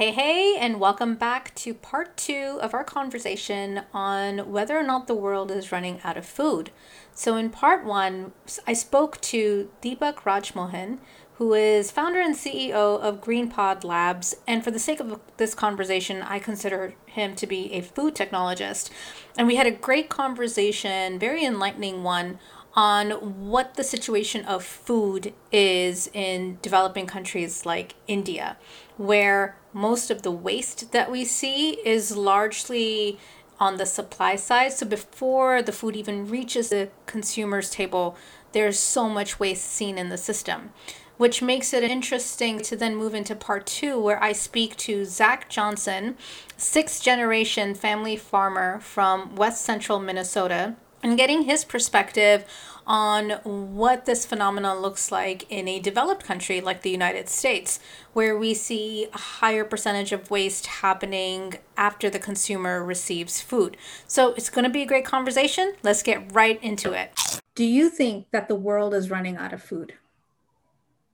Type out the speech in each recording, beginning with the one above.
Hey, hey, and welcome back to part two of our conversation on whether or not the world is running out of food. So, in part one, I spoke to Deepak Rajmohan, who is founder and CEO of GreenPod Labs. And for the sake of this conversation, I consider him to be a food technologist. And we had a great conversation, very enlightening one, on what the situation of food is in developing countries like India, where most of the waste that we see is largely on the supply side. So before the food even reaches the consumer's table, there's so much waste seen in the system, which makes it interesting to then move into part two, where I speak to Zach Johnson, sixth generation family farmer from West Central Minnesota and getting his perspective on what this phenomenon looks like in a developed country like the United States, where we see a higher percentage of waste happening after the consumer receives food. So it's going to be a great conversation. Let's get right into it. Do you think that the world is running out of food?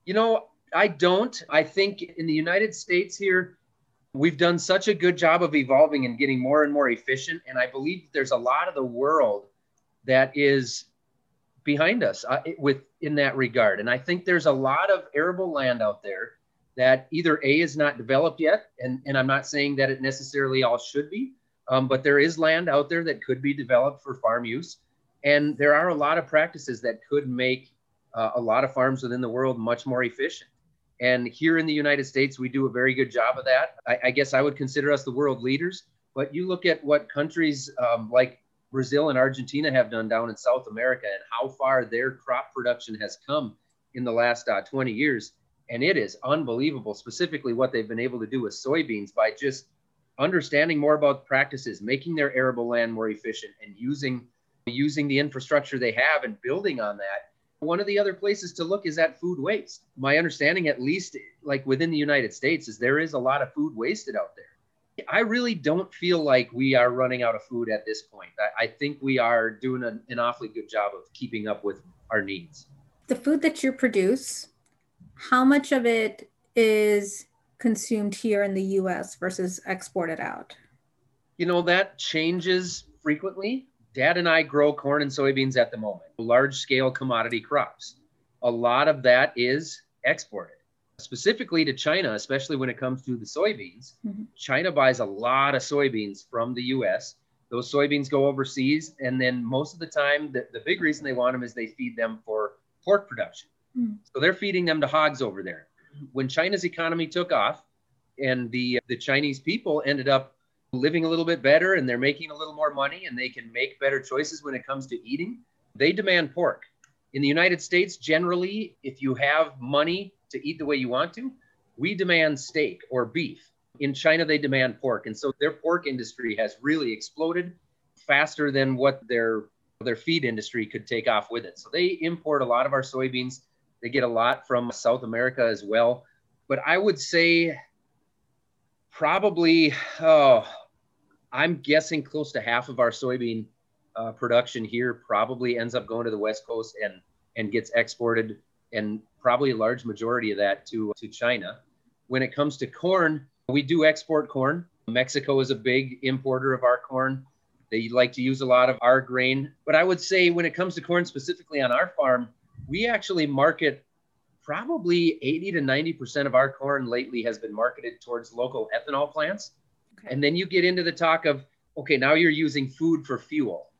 You know, I don't. I think in the United States here, we've done such a good job of evolving and getting more and more efficient. And I believe there's a lot of the world that is behind us uh, with in that regard. And I think there's a lot of arable land out there that either a is not developed yet, and and I'm not saying that it necessarily all should be, um, but there is land out there that could be developed for farm use, and there are a lot of practices that could make uh, a lot of farms within the world much more efficient. And here in the United States, we do a very good job of that. I, I guess I would consider us the world leaders. But you look at what countries um, like Brazil and Argentina have done down in South America and how far their crop production has come in the last uh, 20 years. And it is unbelievable, specifically what they've been able to do with soybeans by just understanding more about practices, making their arable land more efficient, and using using the infrastructure they have and building on that. One of the other places to look is at food waste. My understanding, at least like within the United States, is there is a lot of food wasted out there. I really don't feel like we are running out of food at this point. I, I think we are doing an, an awfully good job of keeping up with our needs. The food that you produce, how much of it is consumed here in the US versus exported out? You know, that changes frequently. Dad and I grow corn and soybeans at the moment, large scale commodity crops. A lot of that is exported specifically to China, especially when it comes to the soybeans. Mm-hmm. China buys a lot of soybeans from the US. Those soybeans go overseas, and then most of the time, the, the big reason they want them is they feed them for pork production. Mm-hmm. So they're feeding them to hogs over there. When China's economy took off, and the the Chinese people ended up living a little bit better, and they're making a little more money, and they can make better choices when it comes to eating. They demand pork. In the United States, generally, if you have money to eat the way you want to, we demand steak or beef. In China, they demand pork. And so their pork industry has really exploded faster than what their their feed industry could take off with it. So they import a lot of our soybeans. They get a lot from South America as well. But I would say probably, oh, I'm guessing close to half of our soybean uh, production here probably ends up going to the West Coast and and gets exported and probably a large majority of that to, to China. When it comes to corn, we do export corn. Mexico is a big importer of our corn. They like to use a lot of our grain. But I would say when it comes to corn specifically on our farm, we actually market probably 80 to 90% of our corn lately has been marketed towards local ethanol plants. Okay. And then you get into the talk of, okay, now you're using food for fuel.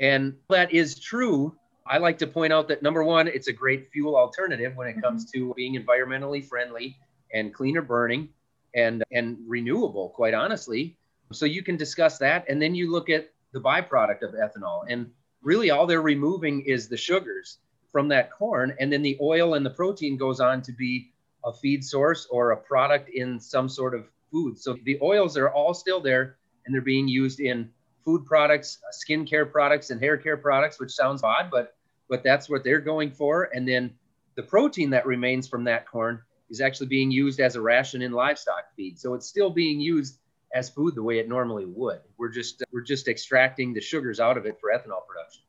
And that is true I like to point out that number one, it's a great fuel alternative when it comes to being environmentally friendly and cleaner burning and and renewable, quite honestly. So you can discuss that, and then you look at the byproduct of ethanol, and really all they're removing is the sugars from that corn, and then the oil and the protein goes on to be a feed source or a product in some sort of food. So the oils are all still there, and they're being used in food products, skincare products, and hair care products, which sounds odd, but but that's what they're going for. And then the protein that remains from that corn is actually being used as a ration in livestock feed. So it's still being used as food the way it normally would. We're just we're just extracting the sugars out of it for ethanol production.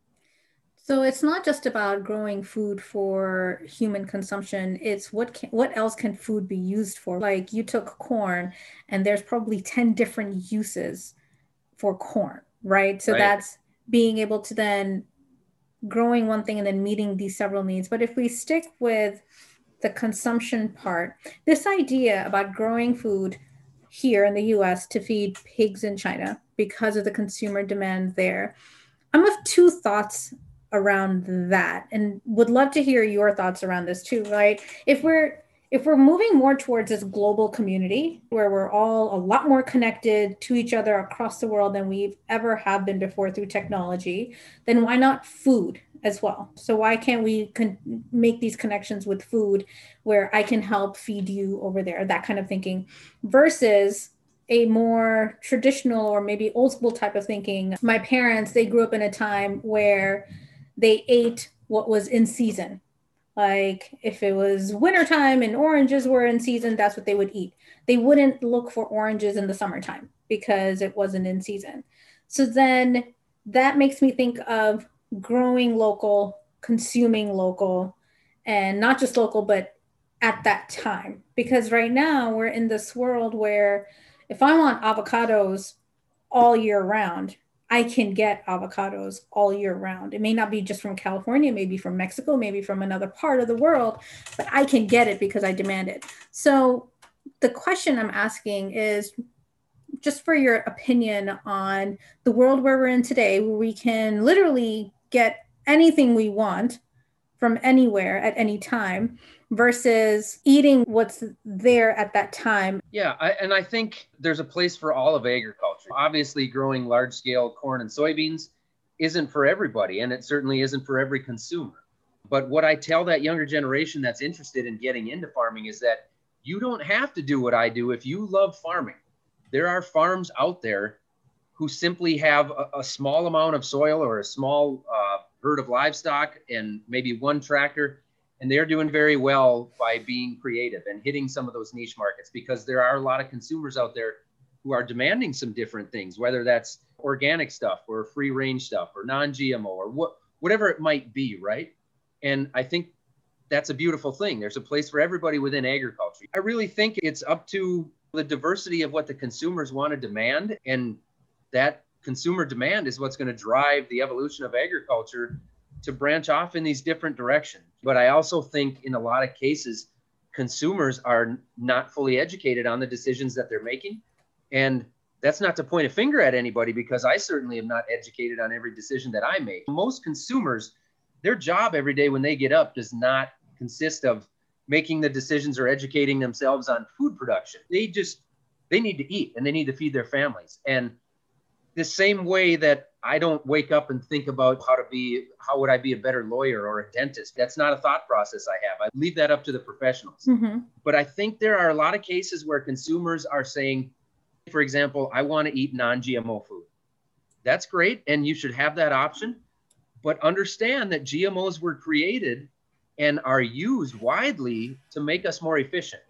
So it's not just about growing food for human consumption. It's what can, what else can food be used for? Like you took corn and there's probably 10 different uses for corn, right? So right. that's being able to then growing one thing and then meeting these several needs. But if we stick with the consumption part, this idea about growing food here in the US to feed pigs in China because of the consumer demand there. I'm of two thoughts around that and would love to hear your thoughts around this too right if we're if we're moving more towards this global community where we're all a lot more connected to each other across the world than we've ever have been before through technology then why not food as well? So why can't we con- make these connections with food where i can help feed you over there? That kind of thinking versus a more traditional or maybe old school type of thinking. My parents they grew up in a time where they ate what was in season. Like if it was wintertime and oranges were in season, that's what they would eat. They wouldn't look for oranges in the summertime because it wasn't in season. So then that makes me think of growing local, consuming local, and not just local, but at that time. Because right now we're in this world where if I want avocados all year round, I can get avocados all year round. It may not be just from California, maybe from Mexico, maybe from another part of the world, but I can get it because I demand it. So the question I'm asking is just for your opinion on the world where we're in today, where we can literally get anything we want from anywhere at any time versus eating what's there at that time. Yeah, I, and I think there's a place for all of agriculture. Obviously, growing large scale corn and soybeans isn't for everybody, and it certainly isn't for every consumer. But what I tell that younger generation that's interested in getting into farming is that you don't have to do what I do if you love farming. There are farms out there who simply have a, a small amount of soil or a small uh, herd of livestock and maybe one tractor and they're doing very well by being creative and hitting some of those niche markets because there are a lot of consumers out there who are demanding some different things whether that's organic stuff or free range stuff or non-gmo or what whatever it might be right? And i think that's a beautiful thing. There's a place for everybody within agriculture. I really think it's up to the diversity of what the consumers want to demand and that consumer demand is what's going to drive the evolution of agriculture to branch off in these different directions. But I also think in a lot of cases, consumers are not fully educated on the decisions that they're making. And that's not to point a finger at anybody because I certainly am not educated on every decision that I make. Most consumers, their job every day when they get up does not consist of making the decisions or educating themselves on food production. They just they need to eat and they need to feed their families. And the same way that I don't wake up and think about how to be, how would I be a better lawyer or a dentist. That's not a thought process I have. I leave that up to the professionals. Mm-hmm. But I think there are a lot of cases where consumers are saying, for example, I want to eat non GMO food. That's great. And you should have that option. But understand that GMOs were created and are used widely to make us more efficient.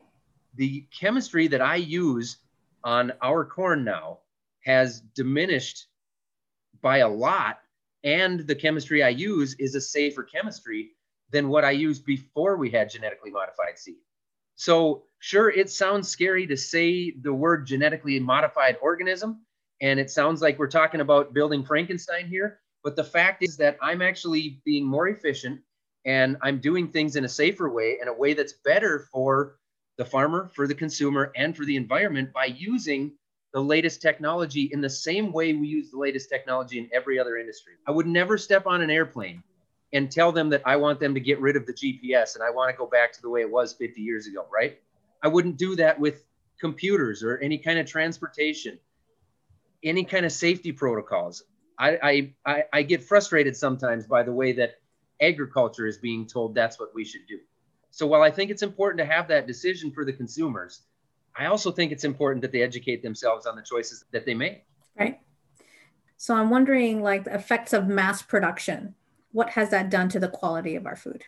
The chemistry that I use on our corn now has diminished by a lot and the chemistry I use is a safer chemistry than what I used before we had genetically modified seed. So, sure, it sounds scary to say the word genetically modified organism, and it sounds like we're talking about building Frankenstein here. But the fact is that I'm actually being more efficient and I'm doing things in a safer way, in a way that's better for the farmer, for the consumer, and for the environment by using the latest technology in the same way we use the latest technology in every other industry. I would never step on an airplane and tell them that I want them to get rid of the GPS and I want to go back to the way it was 50 years ago, right? I wouldn't do that with computers or any kind of transportation, any kind of safety protocols. I, I, I get frustrated sometimes by the way that agriculture is being told that's what we should do. So while I think it's important to have that decision for the consumers, I also think it's important that they educate themselves on the choices that they make. Right. So I'm wondering, like, the effects of mass production. What has that done to the quality of our food?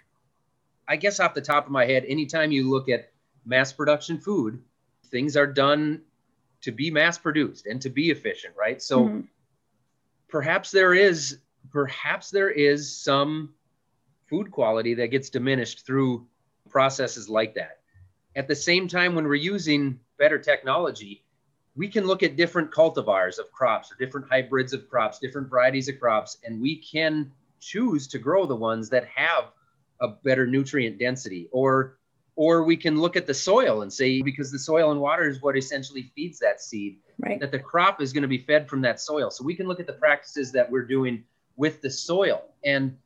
I guess off the top of my head, anytime you look at mass production food, things are done to be mass produced and to be efficient, right? So mm-hmm. perhaps there is perhaps there is some food quality that gets diminished through processes like that. At the same time, when we're using better technology, we can look at different cultivars of crops or different hybrids of crops, different varieties of crops, and we can choose to grow the ones that have a better nutrient density. Or or we can look at the soil and say because the soil and water is what essentially feeds that seed right. that the crop is going to be fed from that soil. So we can look at the practices that we're doing with the soil. And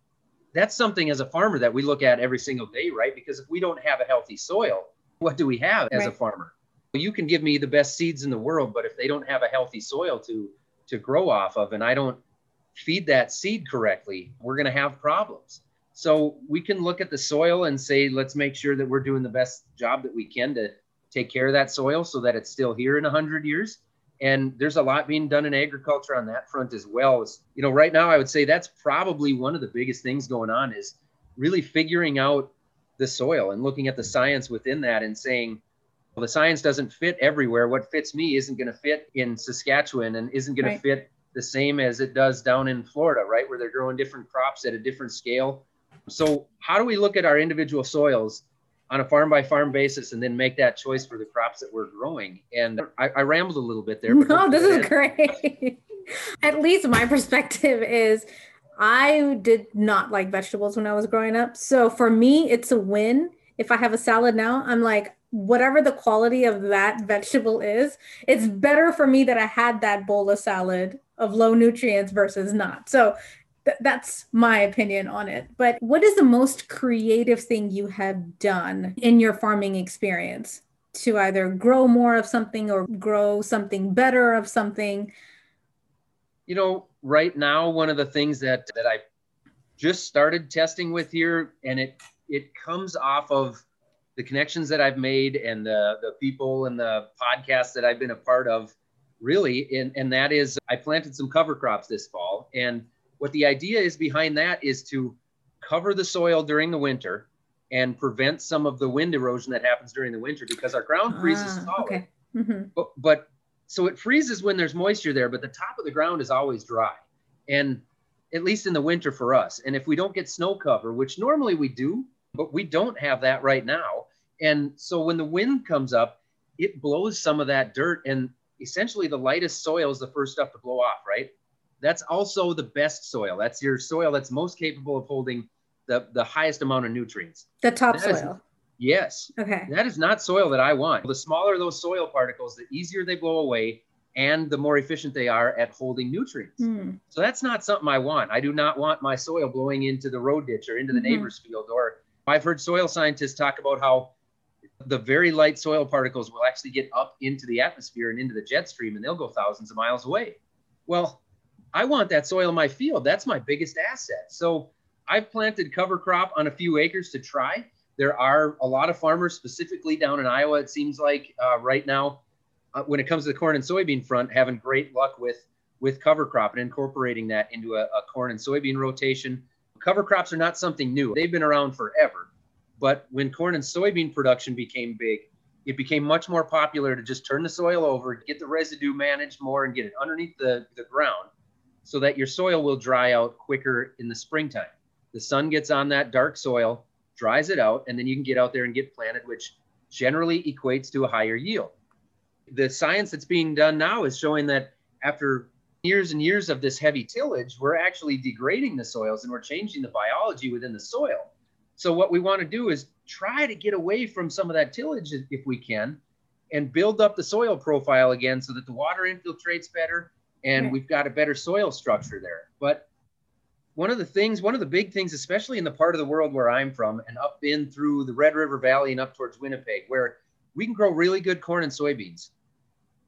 that's something as a farmer that we look at every single day right? Because if we don't have a healthy soil what do we have as right. a farmer you can give me the best seeds in the world but if they don't have a healthy soil to to grow off of and i don't feed that seed correctly we're going to have problems so we can look at the soil and say, let's make sure that we're doing the best job that we can to take care of that soil so that it's still here in 100 years. And there's a lot being done in agriculture on that front as well. As, you know, right now I would say that's probably one of the biggest things going on is really figuring out the soil and looking at the science within that and saying, well, the science doesn't fit everywhere. What fits me isn't going to fit in Saskatchewan and isn't going right. to fit the same as it does down in Florida, right? Where they're growing different crops at a different scale so, how do we look at our individual soils on a farm by farm basis and then make that choice for the crops that we're growing? And I, I rambled a little bit there. no, this is great. at least my perspective is I did not like vegetables when I was growing up. So, for me, it's a win. If I have a salad now, I'm like, whatever the quality of that vegetable is, it's mm-hmm. better for me that I had that bowl of salad of low nutrients versus not. So th- that's my opinion on it. But what is the most creative thing you have done in your farming experience to either grow more of something or grow something better of something? You know, right now, one of the things that that I just started testing with here, and it it comes off of the connections that I've made and the the people and the podcasts that I've been a part of really and, and that is i planted some cover crops this fall and what the idea is behind that is to cover the soil during the winter and prevent some of the wind erosion that happens during the winter because our ground freezes ah, solid. Okay. Mm-hmm. But, but so it freezes when there's moisture there, but the top of the ground is always dry. And at least in the winter for us. And if we don't get snow cover, which normally we do, but we don't have that right now. And so when the wind comes up, it blows some of that dirt and essentially the lightest soil is the first stuff to blow off, right? that's also the best soil. That's your soil that's most capable of holding the, the highest amount of nutrients. The topsoil. Yes. Okay. That is not soil that I want. The smaller those soil particles, the easier they blow away and the more efficient they are at holding nutrients. Mm. So that's not something I want. I do not want my soil blowing into the road ditch or into the mm-hmm. neighbor's field. Or I've heard soil scientists talk about how the very light soil particles will actually get up into the atmosphere and into the jet stream and they'll go thousands of miles away. Well, I want that soil in my field. That's my biggest asset. So I've planted cover crop on a few acres to try. There are a lot of farmers, specifically down in Iowa, it seems like uh, right now, uh, when it comes to the corn and soybean front, having great luck with with cover crop and incorporating that into a, a corn and soybean rotation. Cover crops are not something new; they've been around forever. But when corn and soybean production became big, it became much more popular to just turn the soil over, get the residue managed more, and get it underneath the, the ground so that your soil will dry out quicker in the springtime. The sun gets on that dark soil, dries it out, and then you can get out there and get planted, which generally equates to a higher yield. The science that's being done now is showing that after years and years of this heavy tillage, we're actually degrading the soils and we're changing the biology within the soil. So, what we want to do is try to get away from some of that tillage if we can and build up the soil profile again so that the water infiltrates better and we've got a better soil structure there. But one of the things, one of the big things, especially in the part of the world where I'm from and up in through the Red River Valley and up towards Winnipeg, where we can grow really good corn and soybeans,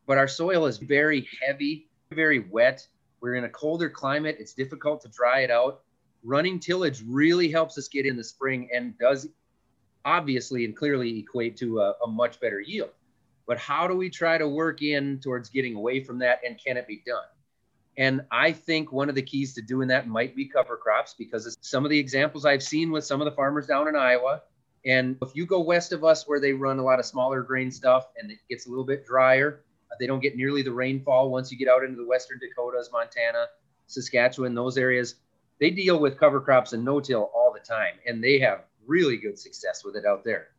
but our soil is very heavy, very wet. We're in a colder climate. It's difficult to dry it out. Running tillage really helps us get in the spring and does obviously and clearly equate to a, a much better yield but how do we try to work in towards getting away from that and can it be done? And I think one of the keys to doing that might be cover crops because some of the examples I've seen with some of the farmers down in Iowa. And if you go west of us where they run a lot of smaller grain stuff and it gets a little bit drier, uh, they don't get nearly the rainfall once you get out into the western Dakotas, Montana, Saskatchewan, those areas. they deal with cover crops and no-till all the time, and they have really good success with it out there.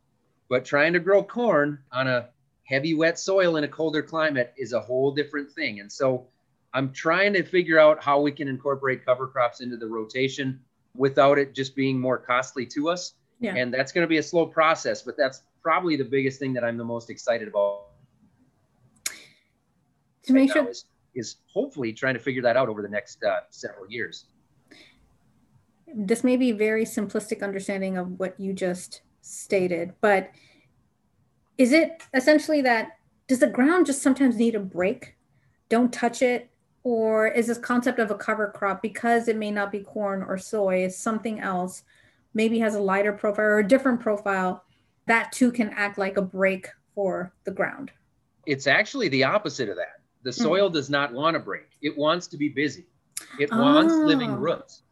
But trying to grow corn on a heavy wet soil in a colder climate is a whole different thing. And so I'm trying to figure out how we can incorporate cover crops into the rotation without it just being more costly to us. Yeah. And that's going to be a slow process, but that's probably the biggest thing that I'm the most excited about. To make sure is, is, hopefully trying to figure that out over the next uh, several years. This may be very simplistic understanding of what you just stated, but is it essentially that does the ground just sometimes need a break? Don't touch it. Or is this concept of a cover crop because it may not be corn or soy, something else, maybe has a lighter profile or a different profile, that too can act like a break for the ground? It's actually the opposite of that. The hmm. soil mm. does not want to break, it wants to be busy, it wants oh. living roots.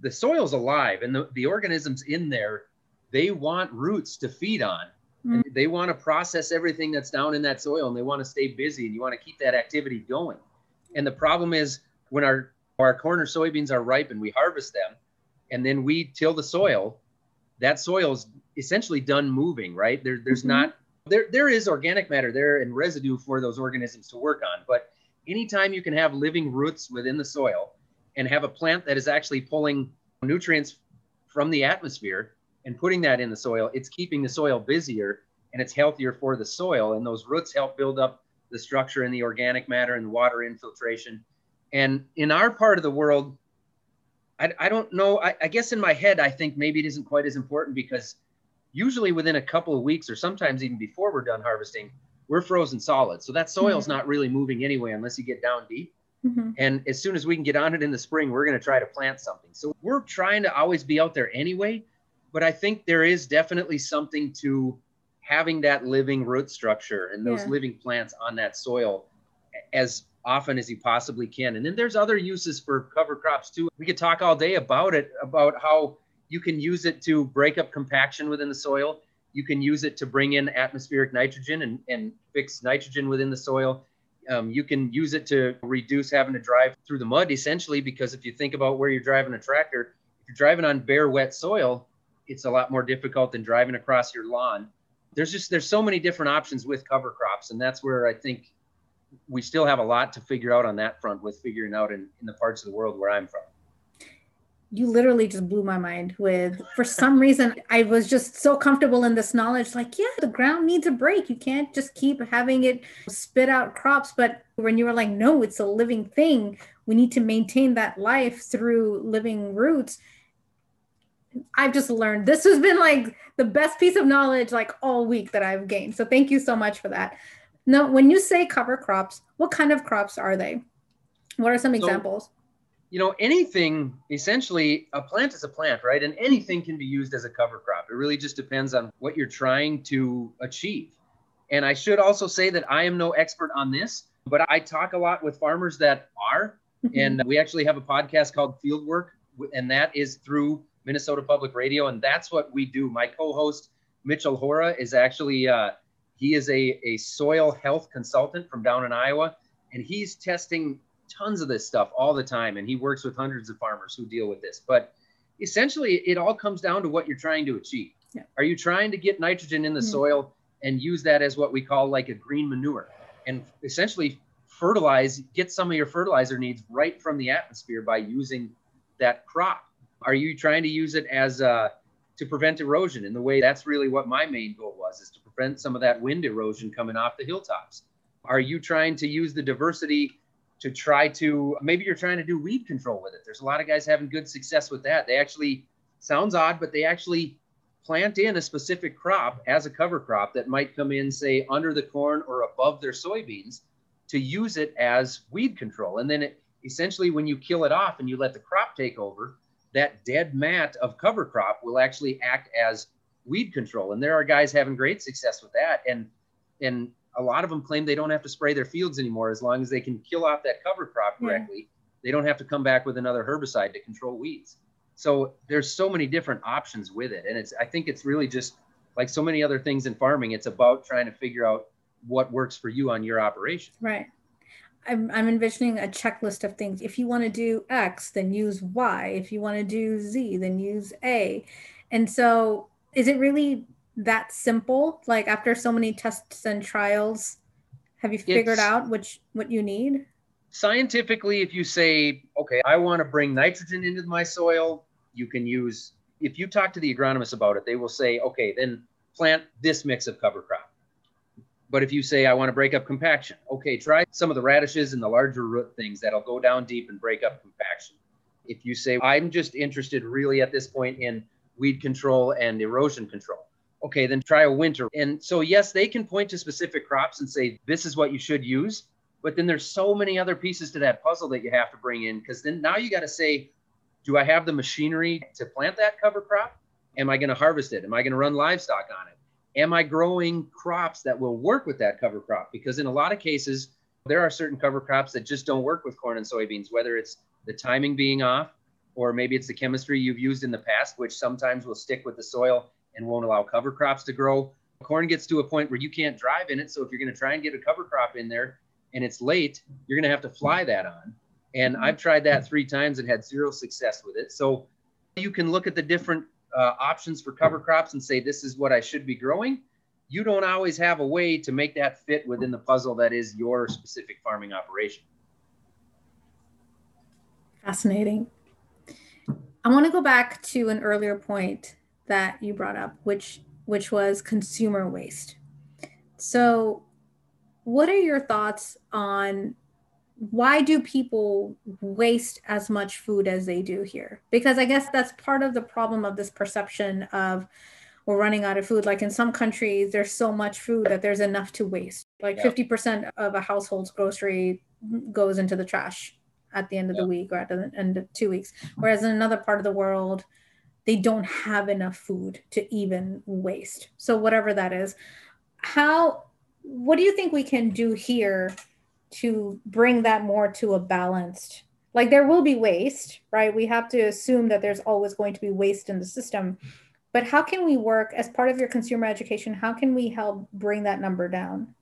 The soil's alive, and the, the organisms in there, they want roots to feed on and they want to process everything that's down in that soil and they want to stay busy and you want to keep that activity going. And the problem is when our our corn or soybeans are ripe and we harvest them and then we till the soil, that soil is essentially done moving, right? There, there's mm-hmm. not there there is organic matter there and residue for those organisms to work on. But anytime you can have living roots within the soil and have a plant that is actually pulling nutrients from the atmosphere, and putting that in the soil, it's keeping the soil busier and it's healthier for the soil. And those roots help build up the structure and the organic matter and the water infiltration. And in our part of the world, I, I don't know. I, I guess in my head, I think maybe it isn't quite as important because usually within a couple of weeks or sometimes even before we're done harvesting, we're frozen solid. So that soil's mm-hmm. not really moving anyway unless you get down deep. Mm-hmm. And as soon as we can get on it in the spring, we're going to try to plant something. So we're trying to always be out there anyway but I think there is definitely something to having that living root structure and those yeah. living plants on that soil as often as you possibly can. And then there's other uses for cover crops too. We could talk all day about it, about how you can use it to break up compaction within the soil. You can use it to bring in atmospheric nitrogen and, and fix nitrogen within the soil. Um, you can use it to reduce having to drive through the mud essentially, because if you think about where you're driving a tractor, if you're driving on bare, wet soil, it's a lot more difficult than driving across your lawn. There's just there's so many different options with cover crops, and that's where I think we still have a lot to figure out on that front with figuring out in, in the parts of the world where I'm from. You literally just blew my mind with for some reason I was just so comfortable in this knowledge like yeah the ground needs a break. You can't just keep having it spit out crops. But when you were like no it's a living thing. We need to maintain that life through living roots I've just learned this has been like the best piece of knowledge like all week that I've gained. So thank you so much for that. Now, when you say cover crops, what kind of crops are they? What are some so, examples? You know, anything essentially, a plant is a plant, right? And anything can be used as a cover crop. It really just depends on what you're trying to achieve. And I should also say that I am no expert on this, but I talk a lot with farmers that are. Mm-hmm. and we actually have a podcast called Fieldwork, and that is through Minnesota Public Radio, and that's what we do. My co-host Mitchell Hora is actually uh, he is a, a soil health consultant from down in Iowa, and he's testing tons of this stuff all the time, and he works with hundreds of farmers who deal with this. But essentially, it all comes down to what you're trying to achieve. Yeah. Are you trying to get nitrogen in the mm-hmm. soil and use that as what we call like a green manure, and essentially fertilize, get some of your fertilizer needs right from the atmosphere by using that crop? Are you trying to use it as uh, to prevent erosion? In the way that's really what my main goal was, is to prevent some of that wind erosion coming off the hilltops. Are you trying to use the diversity to try to maybe you're trying to do weed control with it? There's a lot of guys having good success with that. They actually sounds odd, but they actually plant in a specific crop as a cover crop that might come in, say, under the corn or above their soybeans to use it as weed control. And then it essentially, when you kill it off and you let the crop take over, that dead mat of cover crop will actually act as weed control. And there are guys having great success with that. And and a lot of them claim they don't have to spray their fields anymore as long as they can kill off that cover crop correctly. Yeah. They don't have to come back with another herbicide to control weeds. So there's so many different options with it. And it's I think it's really just like so many other things in farming, it's about trying to figure out what works for you on your operation. Right. I'm, I'm envisioning a checklist of things. If you want to do X, then use Y. If you want to do Z, then use A. And so, is it really that simple? Like after so many tests and trials, have you figured it's, out which what you need? Scientifically, if you say, okay, I want to bring nitrogen into my soil, you can use. If you talk to the agronomist about it, they will say, okay, then plant this mix of cover crop but if you say, I want to break up compaction, okay, try some of the radishes and the larger root things that'll go down deep and break up compaction. If you say, I'm just interested really at this point in weed control and erosion control, okay, then try a winter. And so, yes, they can point to specific crops and say, this is what you should use. But then there's so many other pieces to that puzzle that you have to bring in because then now you got to say, do I have the machinery to plant that cover crop? Am I going to harvest it? Am I going to run livestock on it? Am I growing crops that will work with that cover crop? Because in a lot of cases, there are certain cover crops that just don't work with corn and soybeans, whether it's the timing being off, or maybe it's the chemistry you've used in the past, which sometimes will stick with the soil and won't allow cover crops to grow. Corn gets to a point where you can't drive in it. So if you're going to try and get a cover crop in there and it's late, you're going to have to fly that on. And I've tried that three times and had zero success with it. So you can look at the different uh, options for cover crops and say this is what I should be growing, you don't always have a way to make that fit within the puzzle that is your specific farming operation. Fascinating. I want to go back to an earlier point that you brought up, which which was consumer waste. So, what are your thoughts on why do people waste as much food as they do here? Because I guess that's part of the problem of this perception of we're running out of food. Like in some countries, there's so much food that there's enough to waste. Like yeah. 50% of a household's grocery goes into the trash at the end of yeah. the week or at the end of two weeks. Whereas in another part of the world, they don't have enough food to even waste. So whatever that is, how what do you think we can do here to bring that more to a balanced like there will be waste right? We have to assume that there's always going to be waste in the system. But how can we work as part of your consumer education how can we help bring that number down?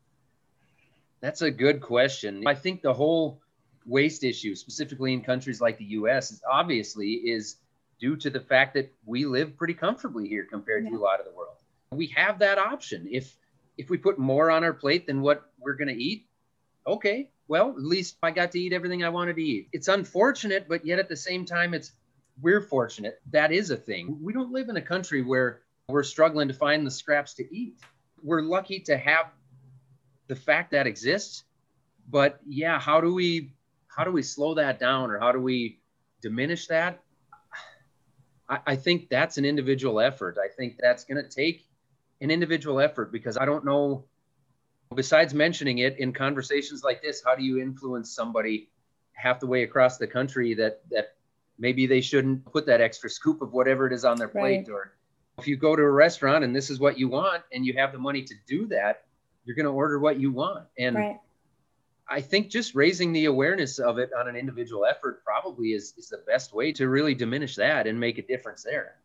That's a good question. I think the whole waste issue specifically in countries like the us is obviously is due to the fact that we live pretty comfortably here compared yeah. to a lot of the world. We have that option. If if we put more on our plate than what we're going to eat okay, well, at least I got to eat everything I wanted to eat. It's unfortunate, but yet at the same time, it's we're fortunate. That is a thing. We don't live in a country where we're struggling to find the scraps to eat. We're lucky to have the fact that exists. But yeah, how do we how do we slow that down or how do we diminish that? I, I think that's an individual effort. I think that's gonna take an individual effort because I don't know besides mentioning it in conversations like this, how do you influence somebody half the way across the country that that maybe they shouldn't put that extra scoop of whatever it is on their plate right. or if you go to a restaurant and this is what you want and you have the money to do that, you're going to order what you want. And right. I think just raising the awareness of it on an individual effort probably is, is the best way to really diminish that and make a difference there.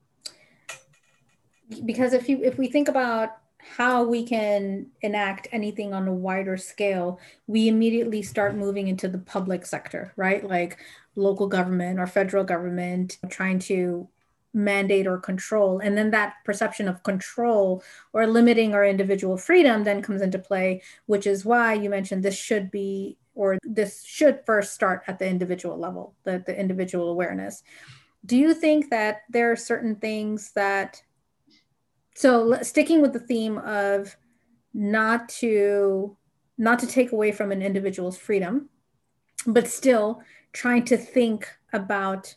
Because if you if we think about how we can enact anything on a wider scale, we immediately start moving into the public sector, right? Like local government or federal government trying to mandate or control. And then that perception of control or limiting our individual freedom then comes into play, which is why you mentioned this should be or this should first start at the individual level, the, the individual awareness. Do you think that there are certain things that so sticking with the theme of not to not to take away from an individual's freedom but still trying to think about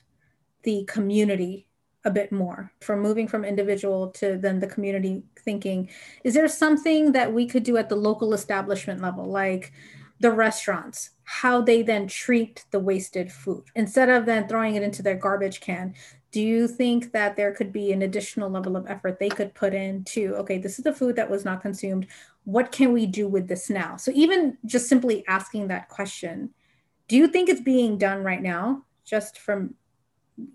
the community a bit more from moving from individual to then the community thinking. Is there something that we could do at the local establishment level like the restaurants how they then treat the wasted food instead of then throwing it into their garbage can do you think that there could be an additional level of effort they could put into okay this is the food that was not consumed. What can we do with this now? So even just simply asking that question do you think it's being done right now just from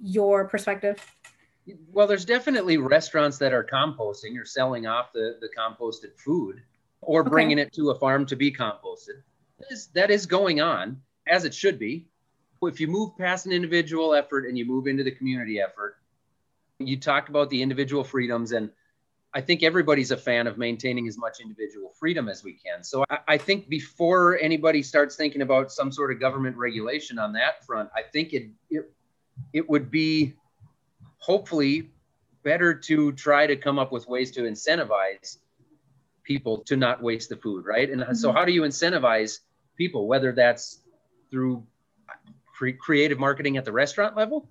your perspective? Well there's definitely restaurants that are composting or selling off the, the composted food or bringing it to a farm to be composted. That is, that is going on as it should be. If you move past an individual effort and you move into the community effort, you talk about the individual freedoms and I think everybody's a fan of maintaining as much individual freedom as we can. So I, I, think before anybody starts thinking about some sort of government regulation on that front, I think it it, it would be hopefully better to try to come up with ways to incentivize people to not waste the food, right? And mm-hmm. so how do you incentivize people, whether that's through cre- creative marketing at the restaurant level,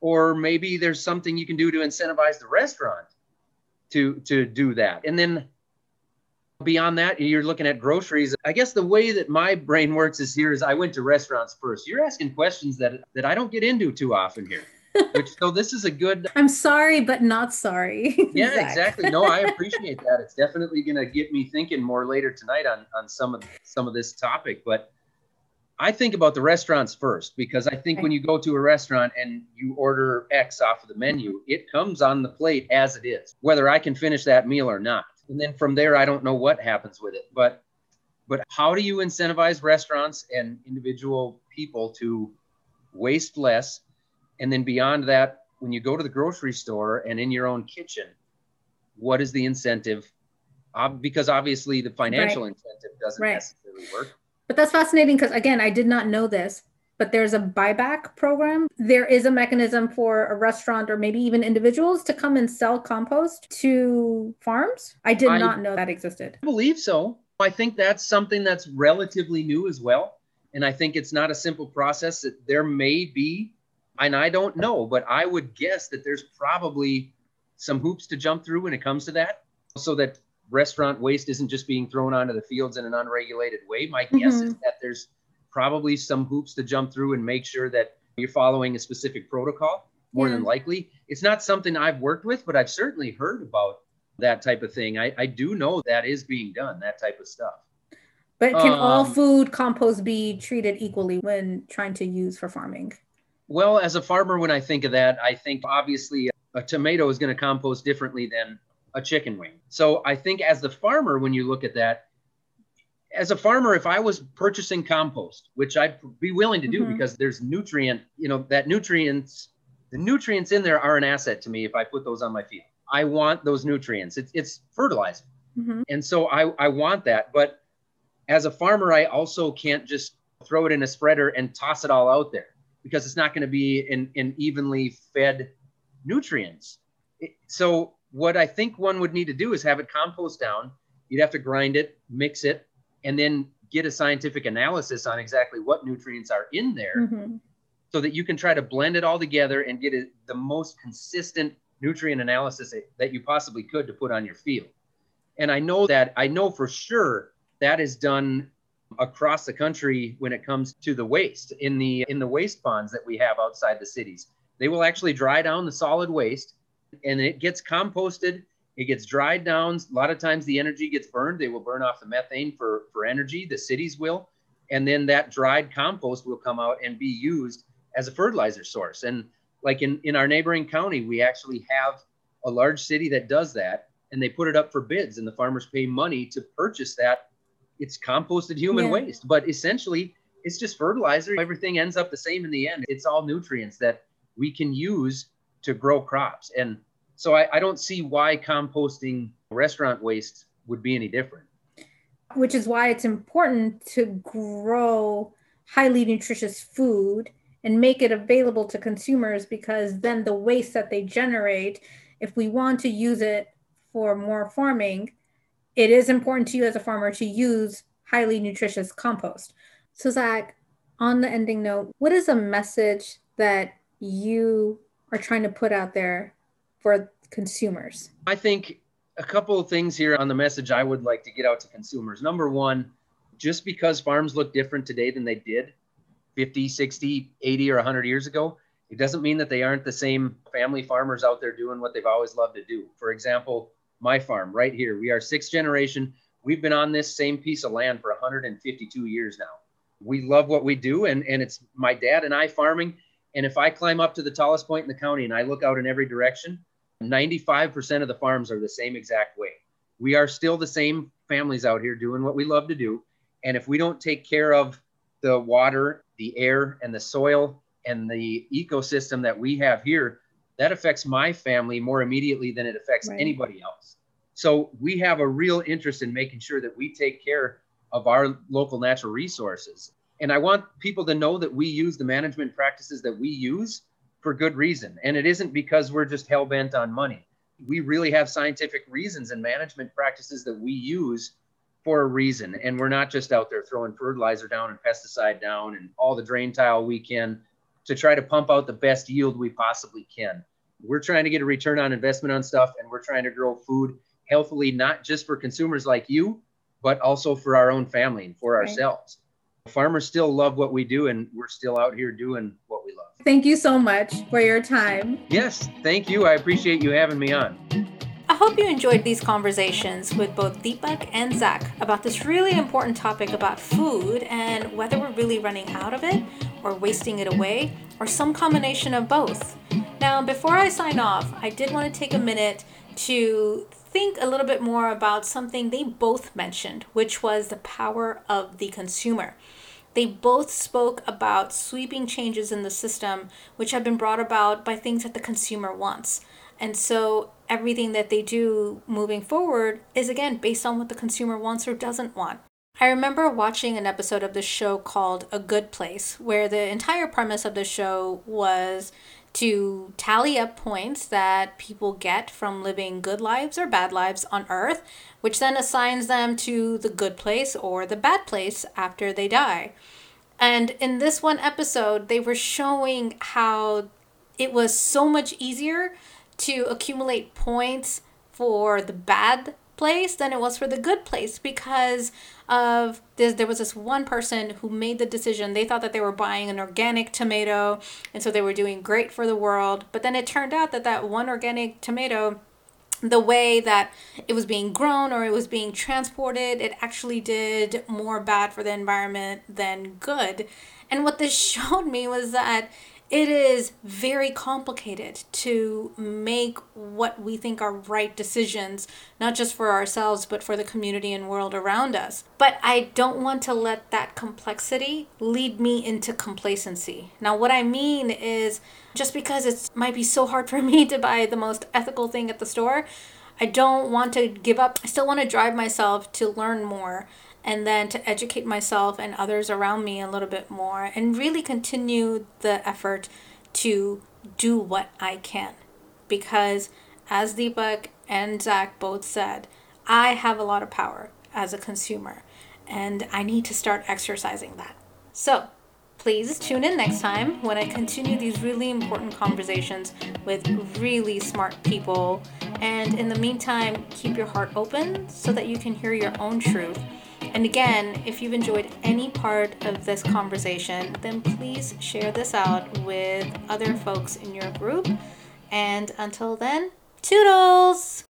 or maybe there's something you can do to incentivize the restaurant to to do that. And then beyond that, you're looking at groceries. I guess the way that my brain works is here is I went to restaurants first. You're asking questions that that I don't get into too often here. Which so this is a good I'm sorry but not sorry. yeah, exactly. No, I appreciate that. It's definitely going to get me thinking more later tonight on on some of some of this topic, but I think about the restaurants first because I think when you go to a restaurant and you order X off of the menu, it comes on the plate as it is, whether I can finish that meal or not. And then from there, I don't know what happens with it. But but how do you incentivize restaurants and individual people to waste less? And then beyond that, when you go to the grocery store and in your own kitchen, what is the incentive? Because obviously the financial right. incentive doesn't right. necessarily work but that's fascinating because, again, I did not know this, but there's a buyback program. There is a mechanism for a restaurant or maybe even individuals to come and sell compost to farms. I did I not know that existed. I believe so. I think that's something that's relatively new as well. And I think it's not a simple process that there may be, and I don't know, but I would guess that there's probably some hoops to jump through when it comes to that so that restaurant waste isn't just being thrown onto the fields in an unregulated way. My mm-hmm. guess is that there's probably some hoops to jump through and make sure that you're following a specific protocol. More yeah. than likely, it's not something I've worked with, but I've certainly heard about that type of thing. I, I do know that is being done, that type of stuff. But can um, all food compost be treated equally when trying to use for farming? Well, as a farmer, when I think of that, I think obviously a tomato is going to compost differently than a chicken wing. So I think as the farmer, when you look at that, as a farmer, if I was purchasing compost, which I'd be willing to do mm-hmm. because there's nutrient, you know, that nutrients, the nutrients in there are an asset to me if I put those on my field. I want those nutrients. It's, it's fertilizer. Mm-hmm. And so I, I want that. But as a farmer, I also can't just throw it in a spreader and toss it all out there because it's not going to be in, in evenly fed nutrients. It, so what I think one would need to do is have it compost down. You'd have to grind it, mix it, and then get a scientific analysis on exactly what nutrients are in there mm-hmm. so that you can try to blend it all together and get it, the most consistent nutrient analysis that you possibly could to put on your field. And I know that I know for sure that is done across the country when it comes to the waste in the in the waste ponds that we have outside the cities. They will actually dry down the solid waste and it gets composted. It gets dried down. A lot of times the energy gets burned. They will burn off the methane for, for energy. The cities will. And then that dried compost will come out and be used as a fertilizer source. And like in, in our neighboring county, we actually have a large city that does that and they put it up for bids and the farmers pay money to purchase that. It's composted human yeah. waste, but essentially it's just fertilizer. Everything ends up the same in the end. It's all nutrients that we can use to grow crops. And so I, I don't see why composting restaurant waste would be any different. Which is why it's important to grow highly nutritious food and make it available to consumers because then the waste that they generate, if we want to use it for more farming, it is important to you as a farmer to use highly nutritious compost. So, Zach, on the ending note, what is a message that you are trying to put out there for consumers? I think a couple of things here on the message I would like to get out to consumers. Number one, just because farms look different today than they did 50, 60, 80, or 100 years ago, it doesn't mean that they aren't the same family farmers out there doing what they've always loved to do. For example, my farm right here, we are sixth generation. We've been on this same piece of land for 152 years now. We love what we do, and, and it's my dad and I farming. And if I climb up to the tallest point in the county and I look out in every direction, 95% of the farms are the same exact way. We are still the same families out here doing what we love to do. And if we don't take care of the water, the air, and the soil and the ecosystem that we have here, that affects my family more immediately than it affects right. anybody else. So we have a real interest in making sure that we take care of our local natural resources. And I want people to know that we use the management practices that we use for good reason. And it isn't because we're just hell bent on money. We really have scientific reasons and management practices that we use for a reason. And we're not just out there throwing fertilizer down and pesticide down and all the drain tile we can to try to pump out the best yield we possibly can. We're trying to get a return on investment on stuff and we're trying to grow food healthily, not just for consumers like you, but also for our own family and for right. ourselves. Farmers still love what we do and we're still out here doing what we love. Thank you so much for your time. Yes, thank you. I appreciate you having me on. I hope you enjoyed these conversations with both Deepak and Zach about this really important topic about food and whether we're really running out of it or wasting it away or some combination of both. Now, before I sign off, I did want to take a minute to think a little bit more about something they both mentioned, which was the power of the consumer. They both spoke about sweeping changes in the system, which have been brought about by things that the consumer wants. And so everything that they do moving forward is again based on what the consumer wants or doesn't want. I remember watching an episode of the show called A Good Place, where the entire premise of the show was to tally up points that people get from living good lives or bad lives on Earth, which then assigns them to the good place or the bad place after they die. And in this one episode, they were showing how it was so much easier to accumulate points for the bad place than it was for the good place because of this there was this one person who made the decision. They thought that they were buying an organic tomato and so they were doing great for the world. But then it turned out that that one organic tomato the way that it was being grown or it was being transported it actually did more bad for the environment than good. And what this showed me was that it is very complicated to make what we think are right decisions, not just for ourselves, but for the community and world around us. But I don't want to let that complexity lead me into complacency. Now, what I mean is just because it might be so hard for me to buy the most ethical thing at the store, I don't want to give up. I still want to drive myself to learn more and then to educate myself and others around me a little bit more and really continue the effort to do what I can. Because as Deepak and Zach both said, I have a lot of power as a consumer and I need to start exercising that. So, please tune in next time when I continue these really important conversations with really smart people. And in the meantime, keep your heart open so that you can hear your own truth and again, if you've enjoyed any part of this conversation, then please share this out with other folks in your group. And until then, toodles!